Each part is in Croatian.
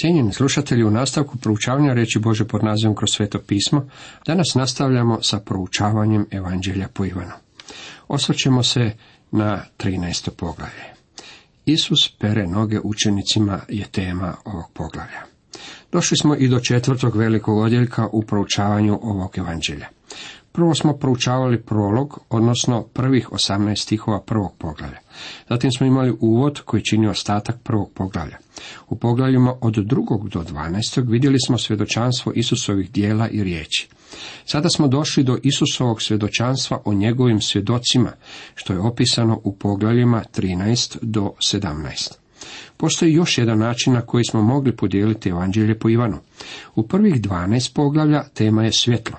Cijenjeni slušatelji, u nastavku proučavanja reći Bože pod nazivom kroz sveto pismo, danas nastavljamo sa proučavanjem Evanđelja po Ivanu. Osvrćemo se na 13. poglavlje. Isus pere noge učenicima je tema ovog poglavlja. Došli smo i do četvrtog velikog odjeljka u proučavanju ovog evanđelja. Prvo smo proučavali prolog, odnosno prvih 18 stihova prvog poglavlja. Zatim smo imali uvod koji čini ostatak prvog poglavlja. U poglavljima od drugog do 12. vidjeli smo svjedočanstvo Isusovih dijela i riječi. Sada smo došli do Isusovog svjedočanstva o njegovim svjedocima, što je opisano u poglavljima 13 do 17. Postoji još jedan način na koji smo mogli podijeliti evanđelje po Ivanu. U prvih 12 poglavlja tema je svjetlo.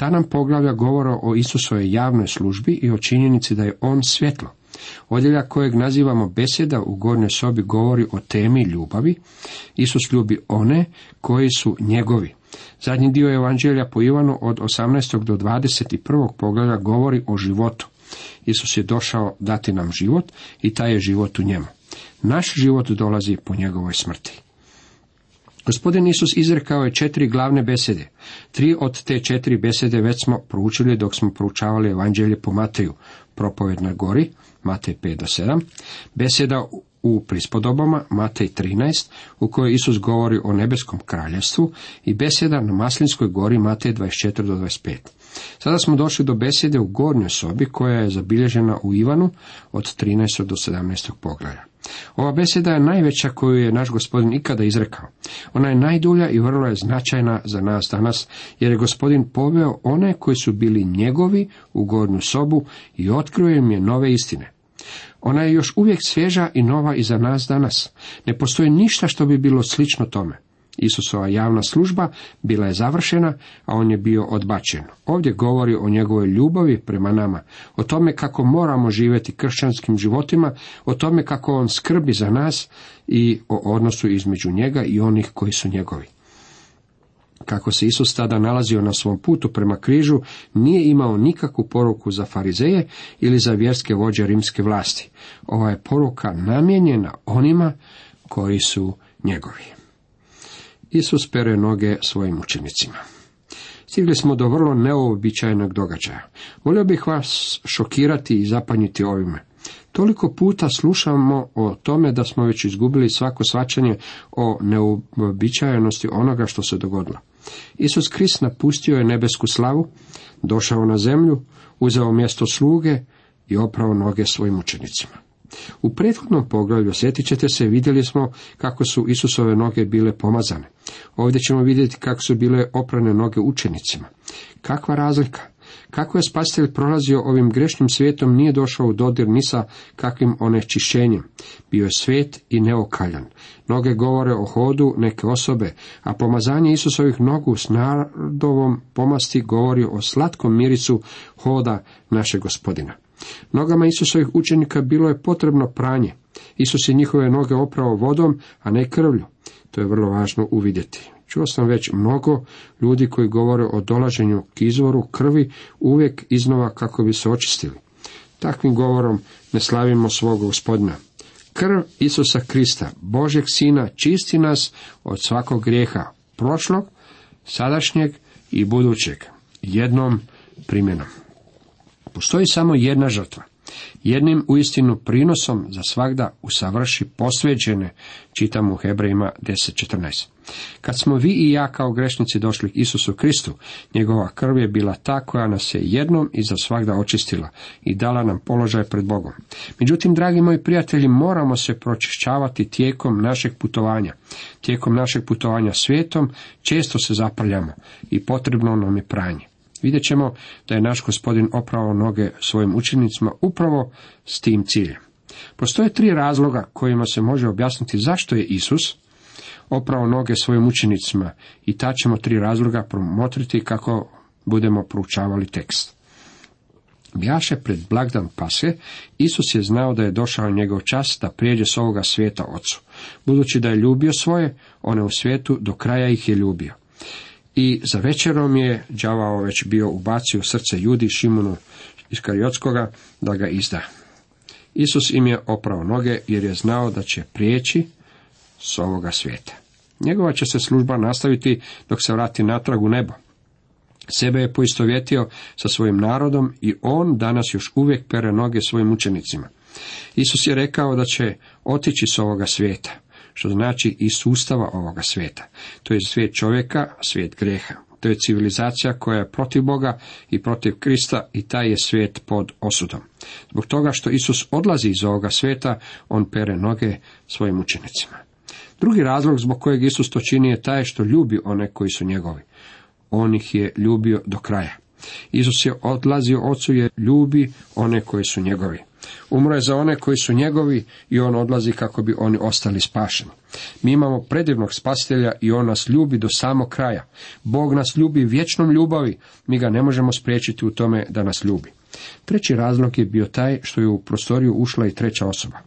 Ta nam poglavlja govora o Isusovoj javnoj službi i o činjenici da je on svjetlo. Odjeljak kojeg nazivamo beseda u gornjoj sobi govori o temi ljubavi. Isus ljubi one koji su njegovi. Zadnji dio evanđelja po Ivanu od 18. do 21. poglavlja govori o životu. Isus je došao dati nam život i taj je život u njemu. Naš život dolazi po njegovoj smrti. Gospodin Isus izrekao je četiri glavne besede. Tri od te četiri besede već smo proučili dok smo proučavali evanđelje po Mateju, propoved na gori, Matej 5 do 7, beseda u prispodobama, Matej 13, u kojoj Isus govori o nebeskom kraljevstvu i beseda na Maslinskoj gori, Matej 24 do 25. Sada smo došli do besede u gornjoj sobi koja je zabilježena u Ivanu od 13. do 17. poglavlja. Ova beseda je najveća koju je naš gospodin ikada izrekao. Ona je najdulja i vrlo je značajna za nas danas, jer je gospodin poveo one koji su bili njegovi u gornju sobu i otkrio im je nove istine. Ona je još uvijek svježa i nova i za nas danas. Ne postoji ništa što bi bilo slično tome. Isusova javna služba bila je završena, a on je bio odbačen. Ovdje govori o njegovoj ljubavi prema nama, o tome kako moramo živjeti kršćanskim životima, o tome kako on skrbi za nas i o odnosu između njega i onih koji su njegovi. Kako se Isus tada nalazio na svom putu prema križu, nije imao nikakvu poruku za farizeje ili za vjerske vođe rimske vlasti. Ova je poruka namijenjena onima koji su njegovi. Isus pere noge svojim učenicima. Stigli smo do vrlo neobičajnog događaja. Volio bih vas šokirati i zapanjiti ovime. Toliko puta slušamo o tome da smo već izgubili svako svačanje o neobičajenosti onoga što se dogodilo. Isus Krist napustio je nebesku slavu, došao na zemlju, uzeo mjesto sluge i oprao noge svojim učenicima. U prethodnom poglavlju, sjetit ćete se, vidjeli smo kako su Isusove noge bile pomazane. Ovdje ćemo vidjeti kako su bile oprane noge učenicima. Kakva razlika? Kako je spasitelj prolazio ovim grešnim svijetom, nije došao u dodir ni sa kakvim onečišćenjem. Bio je svet i neokaljan. Noge govore o hodu neke osobe, a pomazanje Isusovih nogu s narodovom pomasti govori o slatkom mirisu hoda našeg gospodina. Nogama Isusovih učenika bilo je potrebno pranje. Isus je njihove noge oprao vodom, a ne krvlju. To je vrlo važno uvidjeti. Čuo sam već mnogo ljudi koji govore o dolaženju k izvoru krvi uvijek iznova kako bi se očistili. Takvim govorom ne slavimo svog gospodina. Krv Isusa Krista, Božeg Sina, čisti nas od svakog grijeha, prošlog, sadašnjeg i budućeg, jednom primjenom. Postoji samo jedna žrtva. Jednim uistinu prinosom za svagda usavrši posveđene, čitam u Hebrejima 10.14. Kad smo vi i ja kao grešnici došli k Isusu Kristu, njegova krv je bila ta koja nas je jednom i za svagda očistila i dala nam položaj pred Bogom. Međutim, dragi moji prijatelji, moramo se pročišćavati tijekom našeg putovanja. Tijekom našeg putovanja svijetom često se zaprljamo i potrebno nam je pranje. Vidjet ćemo da je naš gospodin opravo noge svojim učenicima upravo s tim ciljem. Postoje tri razloga kojima se može objasniti zašto je Isus opravo noge svojim učenicima i ta ćemo tri razloga promotriti kako budemo proučavali tekst. Bjaše pred blagdan pase, Isus je znao da je došao njegov čas da prijeđe s ovoga svijeta ocu. Budući da je ljubio svoje, one u svijetu do kraja ih je ljubio. I za večerom je đavao već bio ubacio srce Judi Šimunu iz Kariotskoga da ga izda. Isus im je oprao noge jer je znao da će prijeći s ovoga svijeta. Njegova će se služba nastaviti dok se vrati natrag u nebo. Sebe je poistovjetio sa svojim narodom i on danas još uvijek pere noge svojim učenicima. Isus je rekao da će otići s ovoga svijeta, što znači i sustava ovoga svijeta. To je svijet čovjeka, svijet greha. To je civilizacija koja je protiv Boga i protiv Krista i taj je svijet pod osudom. Zbog toga što Isus odlazi iz ovoga svijeta, on pere noge svojim učenicima. Drugi razlog zbog kojeg Isus to čini je taj što ljubi one koji su njegovi. On ih je ljubio do kraja. Isus je odlazio ocu jer ljubi one koji su njegovi. Umro je za one koji su njegovi i on odlazi kako bi oni ostali spašeni. Mi imamo predivnog spasitelja i on nas ljubi do samog kraja. Bog nas ljubi vječnom ljubavi, mi ga ne možemo spriječiti u tome da nas ljubi. Treći razlog je bio taj što je u prostoriju ušla i treća osoba.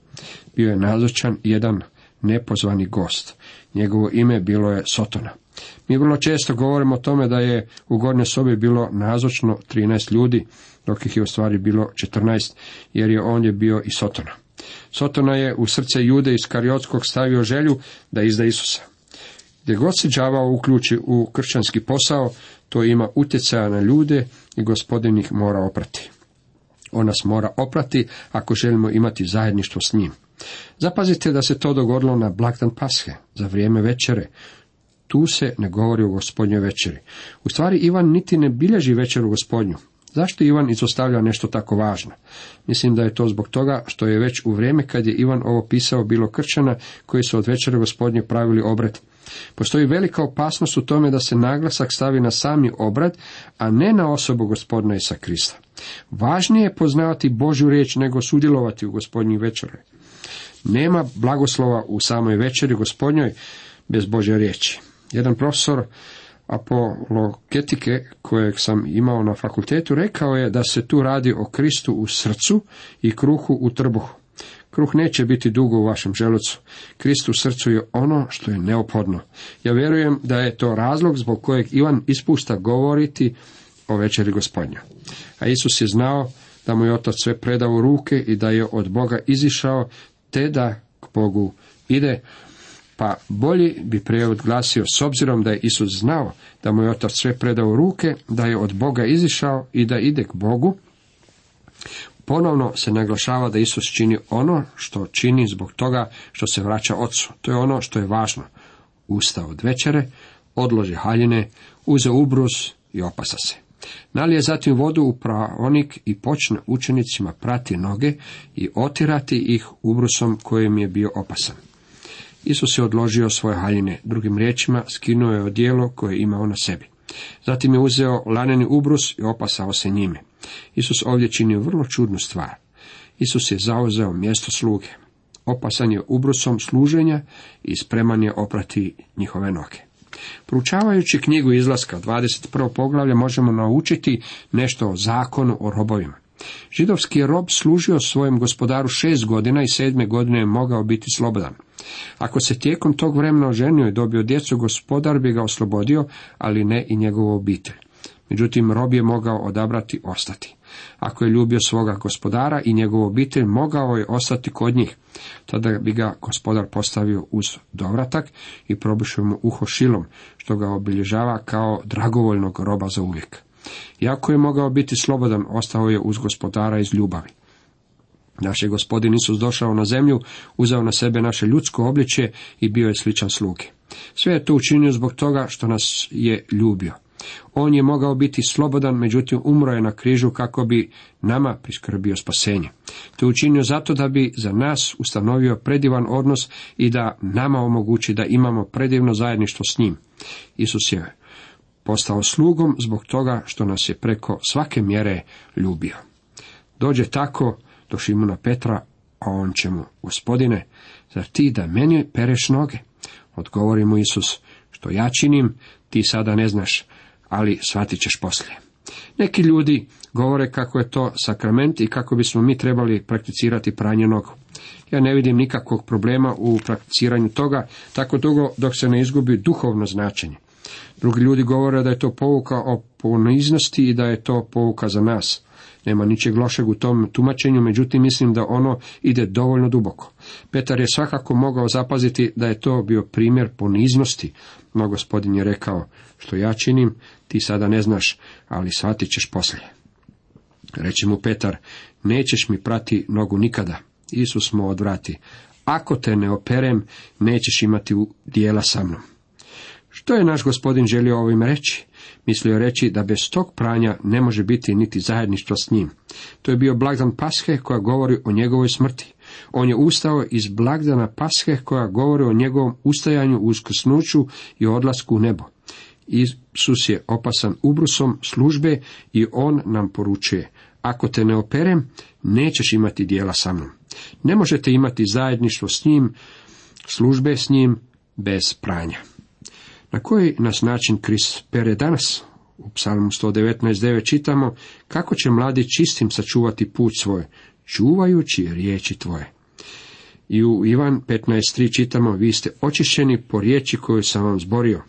Bio je nazočan jedan nepozvani gost. Njegovo ime bilo je Sotona. Mi vrlo često govorimo o tome da je u gornjoj sobi bilo nazočno 13 ljudi, dok ih je u stvari bilo 14, jer je on je bio i Sotona. Sotona je u srce jude iz Kariotskog stavio želju da izda Isusa. Gdje god se đavao uključi u kršćanski posao, to ima utjecaja na ljude i gospodin ih mora oprati. On nas mora oprati ako želimo imati zajedništvo s njim. Zapazite da se to dogodilo na blagdan Pashe, za vrijeme večere. Tu se ne govori o gospodnjoj večeri. U stvari Ivan niti ne bilježi večeru gospodnju. Zašto Ivan izostavlja nešto tako važno? Mislim da je to zbog toga što je već u vrijeme kad je Ivan ovo pisao bilo kršćana koji su od večere gospodnje pravili obred. Postoji velika opasnost u tome da se naglasak stavi na sami obrad, a ne na osobu gospodina Isa Krista. Važnije je poznavati Božju riječ nego sudjelovati u gospodnjih večere. Nema blagoslova u samoj večeri gospodnjoj bez Božje riječi. Jedan profesor apoloketike kojeg sam imao na fakultetu rekao je da se tu radi o Kristu u srcu i kruhu u trbuhu. Kruh neće biti dugo u vašem želucu. Krist u srcu je ono što je neophodno. Ja vjerujem da je to razlog zbog kojeg Ivan ispusta govoriti o večeri gospodnja. A Isus je znao da mu je otac sve predao u ruke i da je od Boga izišao, te da k Bogu ide, pa bolji bi prijevod glasio, s obzirom da je Isus znao da mu je otac sve predao ruke, da je od Boga izišao i da ide k Bogu, ponovno se naglašava da Isus čini ono što čini zbog toga što se vraća ocu. To je ono što je važno. Ustao od večere, odloži haljine, uze ubrus i opasa se. Nalije zatim vodu u praonik i počne učenicima prati noge i otirati ih ubrusom kojim je bio opasan. Isus je odložio svoje haljine, drugim riječima skinuo je odijelo koje je imao na sebi. Zatim je uzeo laneni ubrus i opasao se njime. Isus ovdje činio vrlo čudnu stvar. Isus je zauzeo mjesto sluge. Opasan je ubrusom služenja i spreman je oprati njihove noge. Proučavajući knjigu izlaska 21. poglavlja možemo naučiti nešto o zakonu o robovima. Židovski rob služio svojem gospodaru šest godina i sedme godine je mogao biti slobodan. Ako se tijekom tog vremena oženio i dobio djecu, gospodar bi ga oslobodio, ali ne i njegovu obitelj. Međutim, rob je mogao odabrati ostati. Ako je ljubio svoga gospodara i njegovu obitelj, mogao je ostati kod njih. Tada bi ga gospodar postavio uz dovratak i probušio mu uho šilom, što ga obilježava kao dragovoljnog roba za uvijek. Iako je mogao biti slobodan, ostao je uz gospodara iz ljubavi. Naš je gospodin Isus došao na zemlju, uzeo na sebe naše ljudsko obličje i bio je sličan slugi. Sve je to učinio zbog toga što nas je ljubio. On je mogao biti slobodan, međutim umro je na križu kako bi nama priskrbio spasenje. To je učinio zato da bi za nas ustanovio predivan odnos i da nama omogući da imamo predivno zajedništvo s njim. Isus je postao slugom zbog toga što nas je preko svake mjere ljubio. Dođe tako do Šimuna Petra, a on će mu, gospodine, zar ti da meni pereš noge? Odgovori mu Isus, što ja činim, ti sada ne znaš, ali shvatit ćeš poslije. Neki ljudi govore kako je to sakrament i kako bismo mi trebali prakticirati pranje nogu. Ja ne vidim nikakvog problema u prakticiranju toga, tako dugo dok se ne izgubi duhovno značenje. Drugi ljudi govore da je to pouka o poniznosti i da je to pouka za nas. Nema ničeg lošeg u tom tumačenju, međutim mislim da ono ide dovoljno duboko. Petar je svakako mogao zapaziti da je to bio primjer poniznosti, no gospodin je rekao, što ja činim, ti sada ne znaš, ali shvatit ćeš poslije. Reći mu Petar, nećeš mi prati nogu nikada. Isus mu odvrati, ako te ne operem, nećeš imati dijela sa mnom. Što je naš gospodin želio ovim reći? Mislio reći da bez tog pranja ne može biti niti zajedništvo s njim. To je bio blagdan Pashe koja govori o njegovoj smrti. On je ustao iz blagdana Pashe koja govori o njegovom ustajanju, uskrsnuću i odlasku u nebo. Isus je opasan ubrusom službe i on nam poručuje, ako te ne operem, nećeš imati dijela sa mnom. Ne možete imati zajedništvo s njim, službe s njim, bez pranja. Na koji nas način Kris pere danas? U psalmu 119.9 čitamo kako će mladi čistim sačuvati put svoj, čuvajući riječi tvoje. I u Ivan 15.3 čitamo, vi ste očišćeni po riječi koju sam vam zborio.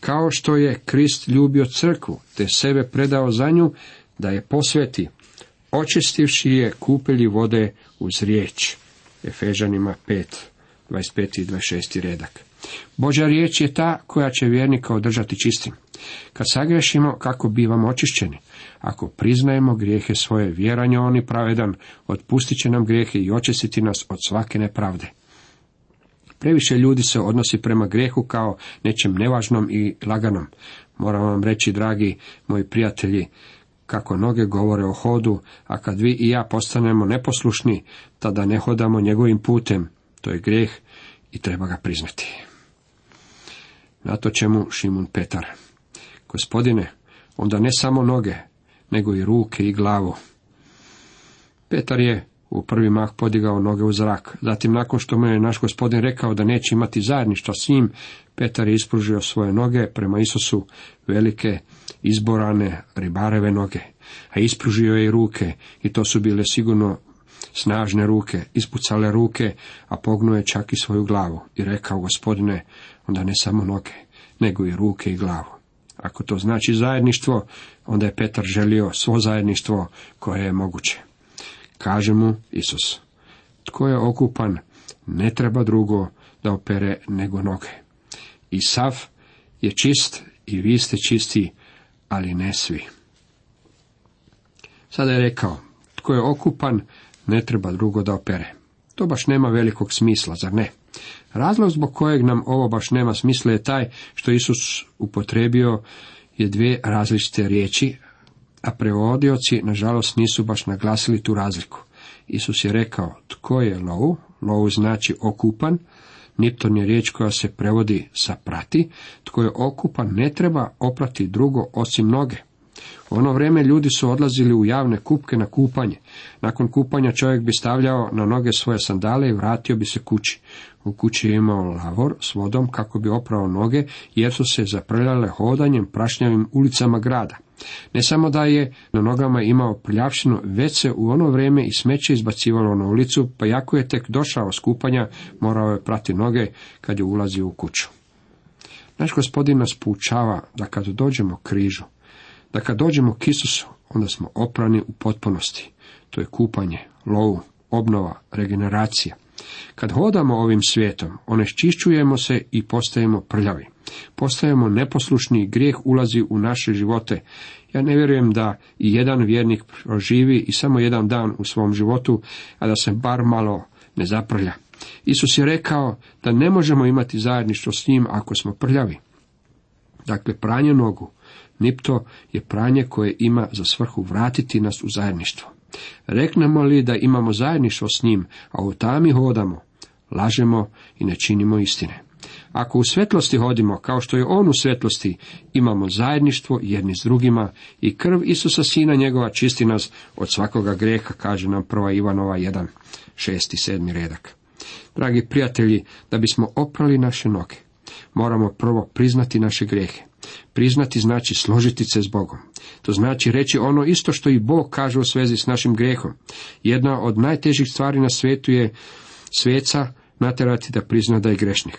Kao što je Krist ljubio crkvu, te sebe predao za nju, da je posveti, očistivši je kupelji vode uz riječ. Efežanima 5, 25 i 26 redak. Božja riječ je ta koja će vjernika održati čistim. Kad sagrešimo, kako bivamo očišćeni? Ako priznajemo grijehe svoje, vjeranje on i pravedan, otpustit će nam grijehe i očistiti nas od svake nepravde. Previše ljudi se odnosi prema grijehu kao nečem nevažnom i laganom. Moram vam reći, dragi moji prijatelji, kako noge govore o hodu, a kad vi i ja postanemo neposlušni, tada ne hodamo njegovim putem. To je grijeh i treba ga priznati. Na to čemu Šimun Petar. Gospodine, onda ne samo noge, nego i ruke i glavu. Petar je u prvi mah podigao noge u zrak. Zatim, nakon što mu je naš gospodin rekao da neće imati zajedništva s njim, Petar je ispružio svoje noge prema Isusu, velike, izborane, ribareve noge. A ispružio je i ruke, i to su bile sigurno snažne ruke, ispucale ruke, a pognuo je čak i svoju glavu i rekao, gospodine, onda ne samo noge, nego i ruke i glavu. Ako to znači zajedništvo, onda je Petar želio svo zajedništvo koje je moguće. Kaže mu Isus, tko je okupan, ne treba drugo da opere nego noge. I sav je čist i vi ste čisti, ali ne svi. Sada je rekao, tko je okupan, ne treba drugo da opere. To baš nema velikog smisla, zar ne? Razlog zbog kojeg nam ovo baš nema smisla je taj što Isus upotrebio je dvije različite riječi, a prevodioci nažalost nisu baš naglasili tu razliku. Isus je rekao, tko je lov? Lov znači okupan, Nipton je riječ koja se prevodi sa prati, tko je okupan ne treba oprati drugo osim noge. U ono vrijeme ljudi su odlazili u javne kupke na kupanje. Nakon kupanja čovjek bi stavljao na noge svoje sandale i vratio bi se kući. U kući je imao lavor s vodom kako bi oprao noge, jer su se zaprljale hodanjem prašnjavim ulicama grada. Ne samo da je na nogama imao prljavšinu, već se u ono vrijeme i smeće izbacivalo na ulicu, pa jako je tek došao s kupanja, morao je prati noge kad je ulazio u kuću. Naš gospodin nas poučava da kad dođemo križu, da kad dođemo k Isusu, onda smo oprani u potpunosti. To je kupanje, lov, obnova, regeneracija. Kad hodamo ovim svijetom, oneščišćujemo se i postajemo prljavi. Postajemo neposlušni grijeh ulazi u naše živote. Ja ne vjerujem da i jedan vjernik proživi i samo jedan dan u svom životu, a da se bar malo ne zaprlja. Isus je rekao da ne možemo imati zajedništvo s njim ako smo prljavi. Dakle, pranje nogu, nipto je pranje koje ima za svrhu vratiti nas u zajedništvo. Reknemo li da imamo zajedništvo s njim, a u tami hodamo, lažemo i ne činimo istine. Ako u svetlosti hodimo, kao što je on u svetlosti, imamo zajedništvo jedni s drugima i krv Isusa Sina njegova čisti nas od svakoga greha, kaže nam prva Ivanova 1, 6 i 7 redak. Dragi prijatelji, da bismo oprali naše noge, moramo prvo priznati naše grehe. Priznati znači složiti se s Bogom. To znači reći ono isto što i Bog kaže u svezi s našim grehom. Jedna od najtežih stvari na svijetu je sveca naterati da prizna da je grešnik.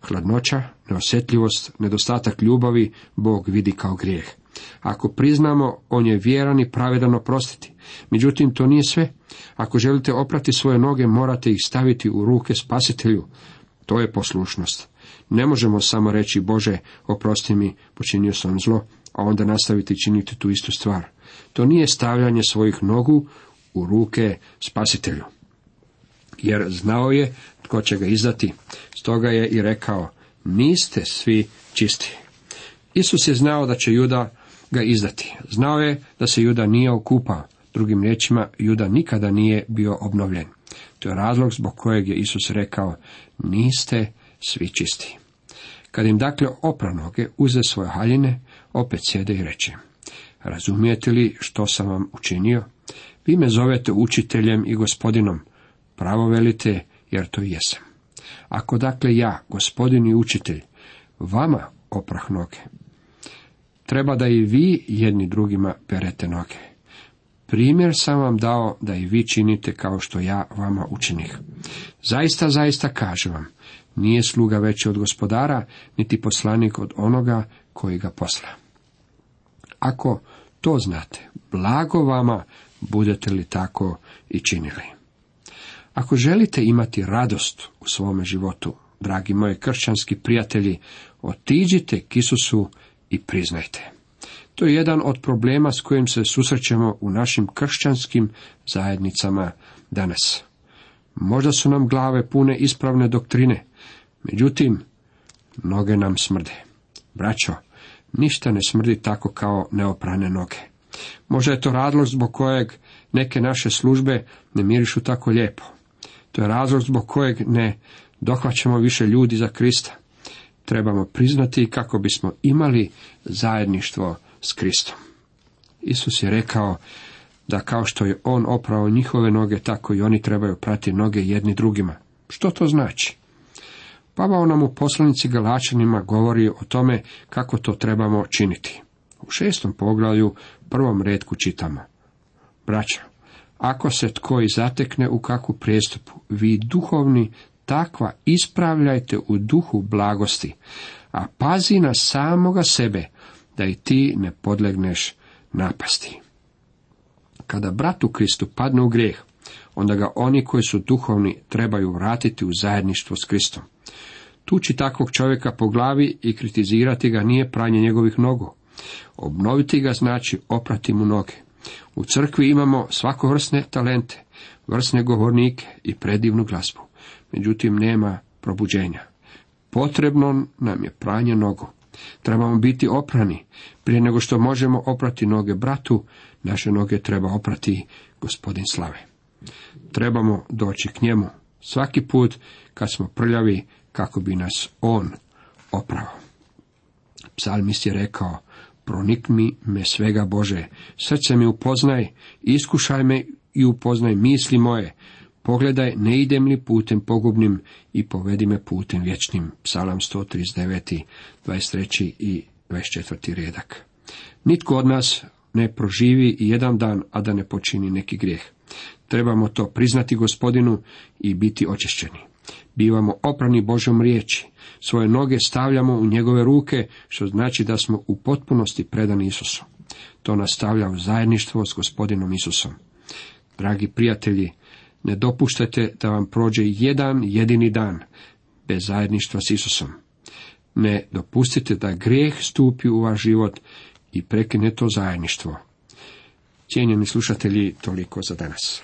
Hladnoća, neosjetljivost, nedostatak ljubavi Bog vidi kao grijeh. Ako priznamo, on je vjeran i pravedan oprostiti. Međutim, to nije sve. Ako želite oprati svoje noge, morate ih staviti u ruke spasitelju. To je poslušnost. Ne možemo samo reći, Bože, oprosti mi, počinio sam zlo, a onda nastaviti činiti tu istu stvar. To nije stavljanje svojih nogu u ruke spasitelju. Jer znao je tko će ga izdati. Stoga je i rekao, niste svi čisti. Isus je znao da će Juda ga izdati. Znao je da se Juda nije okupao. Drugim riječima, Juda nikada nije bio obnovljen. To je razlog zbog kojeg je Isus rekao, niste svi čisti. Kad im dakle opra noge, uze svoje haljine, opet sjede i reče, razumijete li što sam vam učinio? Vi me zovete učiteljem i gospodinom, pravo velite, jer to jesam. Ako dakle ja, gospodin i učitelj, vama oprah noge, treba da i vi jedni drugima perete noge. Primjer sam vam dao da i vi činite kao što ja vama učinih. Zaista, zaista kažem vam, nije sluga veći od gospodara, niti poslanik od onoga koji ga posla. Ako to znate, blago vama budete li tako i činili. Ako želite imati radost u svome životu, dragi moji kršćanski prijatelji, otiđite k Isusu i priznajte. To je jedan od problema s kojim se susrećemo u našim kršćanskim zajednicama danas. Možda su nam glave pune ispravne doktrine, međutim, noge nam smrde. Braćo, ništa ne smrdi tako kao neoprane noge. Možda je to razlog zbog kojeg neke naše službe ne mirišu tako lijepo. To je razlog zbog kojeg ne dohvaćamo više ljudi za Krista. Trebamo priznati kako bismo imali zajedništvo s Kristom. Isus je rekao da kao što je on oprao njihove noge, tako i oni trebaju prati noge jedni drugima. Što to znači? Pavao nam u poslanici Galačanima govori o tome kako to trebamo činiti. U šestom poglavlju prvom redku čitamo. Braća, ako se tko i zatekne u kakvu prijestupu, vi duhovni takva ispravljajte u duhu blagosti, a pazi na samoga sebe, da i ti ne podlegneš napasti. Kada brat u Kristu padne u grijeh, onda ga oni koji su duhovni trebaju vratiti u zajedništvo s Kristom. Tući takvog čovjeka po glavi i kritizirati ga nije pranje njegovih nogu. Obnoviti ga znači oprati mu noge. U crkvi imamo svakovrsne talente, vrsne govornike i predivnu glazbu. Međutim, nema probuđenja. Potrebno nam je pranje nogu. Trebamo biti oprani. Prije nego što možemo oprati noge bratu, naše noge treba oprati gospodin slave. Trebamo doći k njemu svaki put kad smo prljavi kako bi nas on oprao. Psalmist je rekao, pronikmi me svega Bože, srce mi upoznaj, iskušaj me i upoznaj misli moje, Pogledaj, ne idem li putem pogubnim i povedi me putem vječnim. Psalam 139. 23. i 24. redak. Nitko od nas ne proživi i jedan dan, a da ne počini neki grijeh. Trebamo to priznati gospodinu i biti očišćeni. Bivamo oprani Božom riječi. Svoje noge stavljamo u njegove ruke, što znači da smo u potpunosti predani Isusu. To nas stavlja u zajedništvo s gospodinom Isusom. Dragi prijatelji, ne dopuštajte da vam prođe jedan jedini dan bez zajedništva s Isusom. Ne dopustite da grijeh stupi u vaš život i prekine to zajedništvo. Cijenjeni slušatelji, toliko za danas.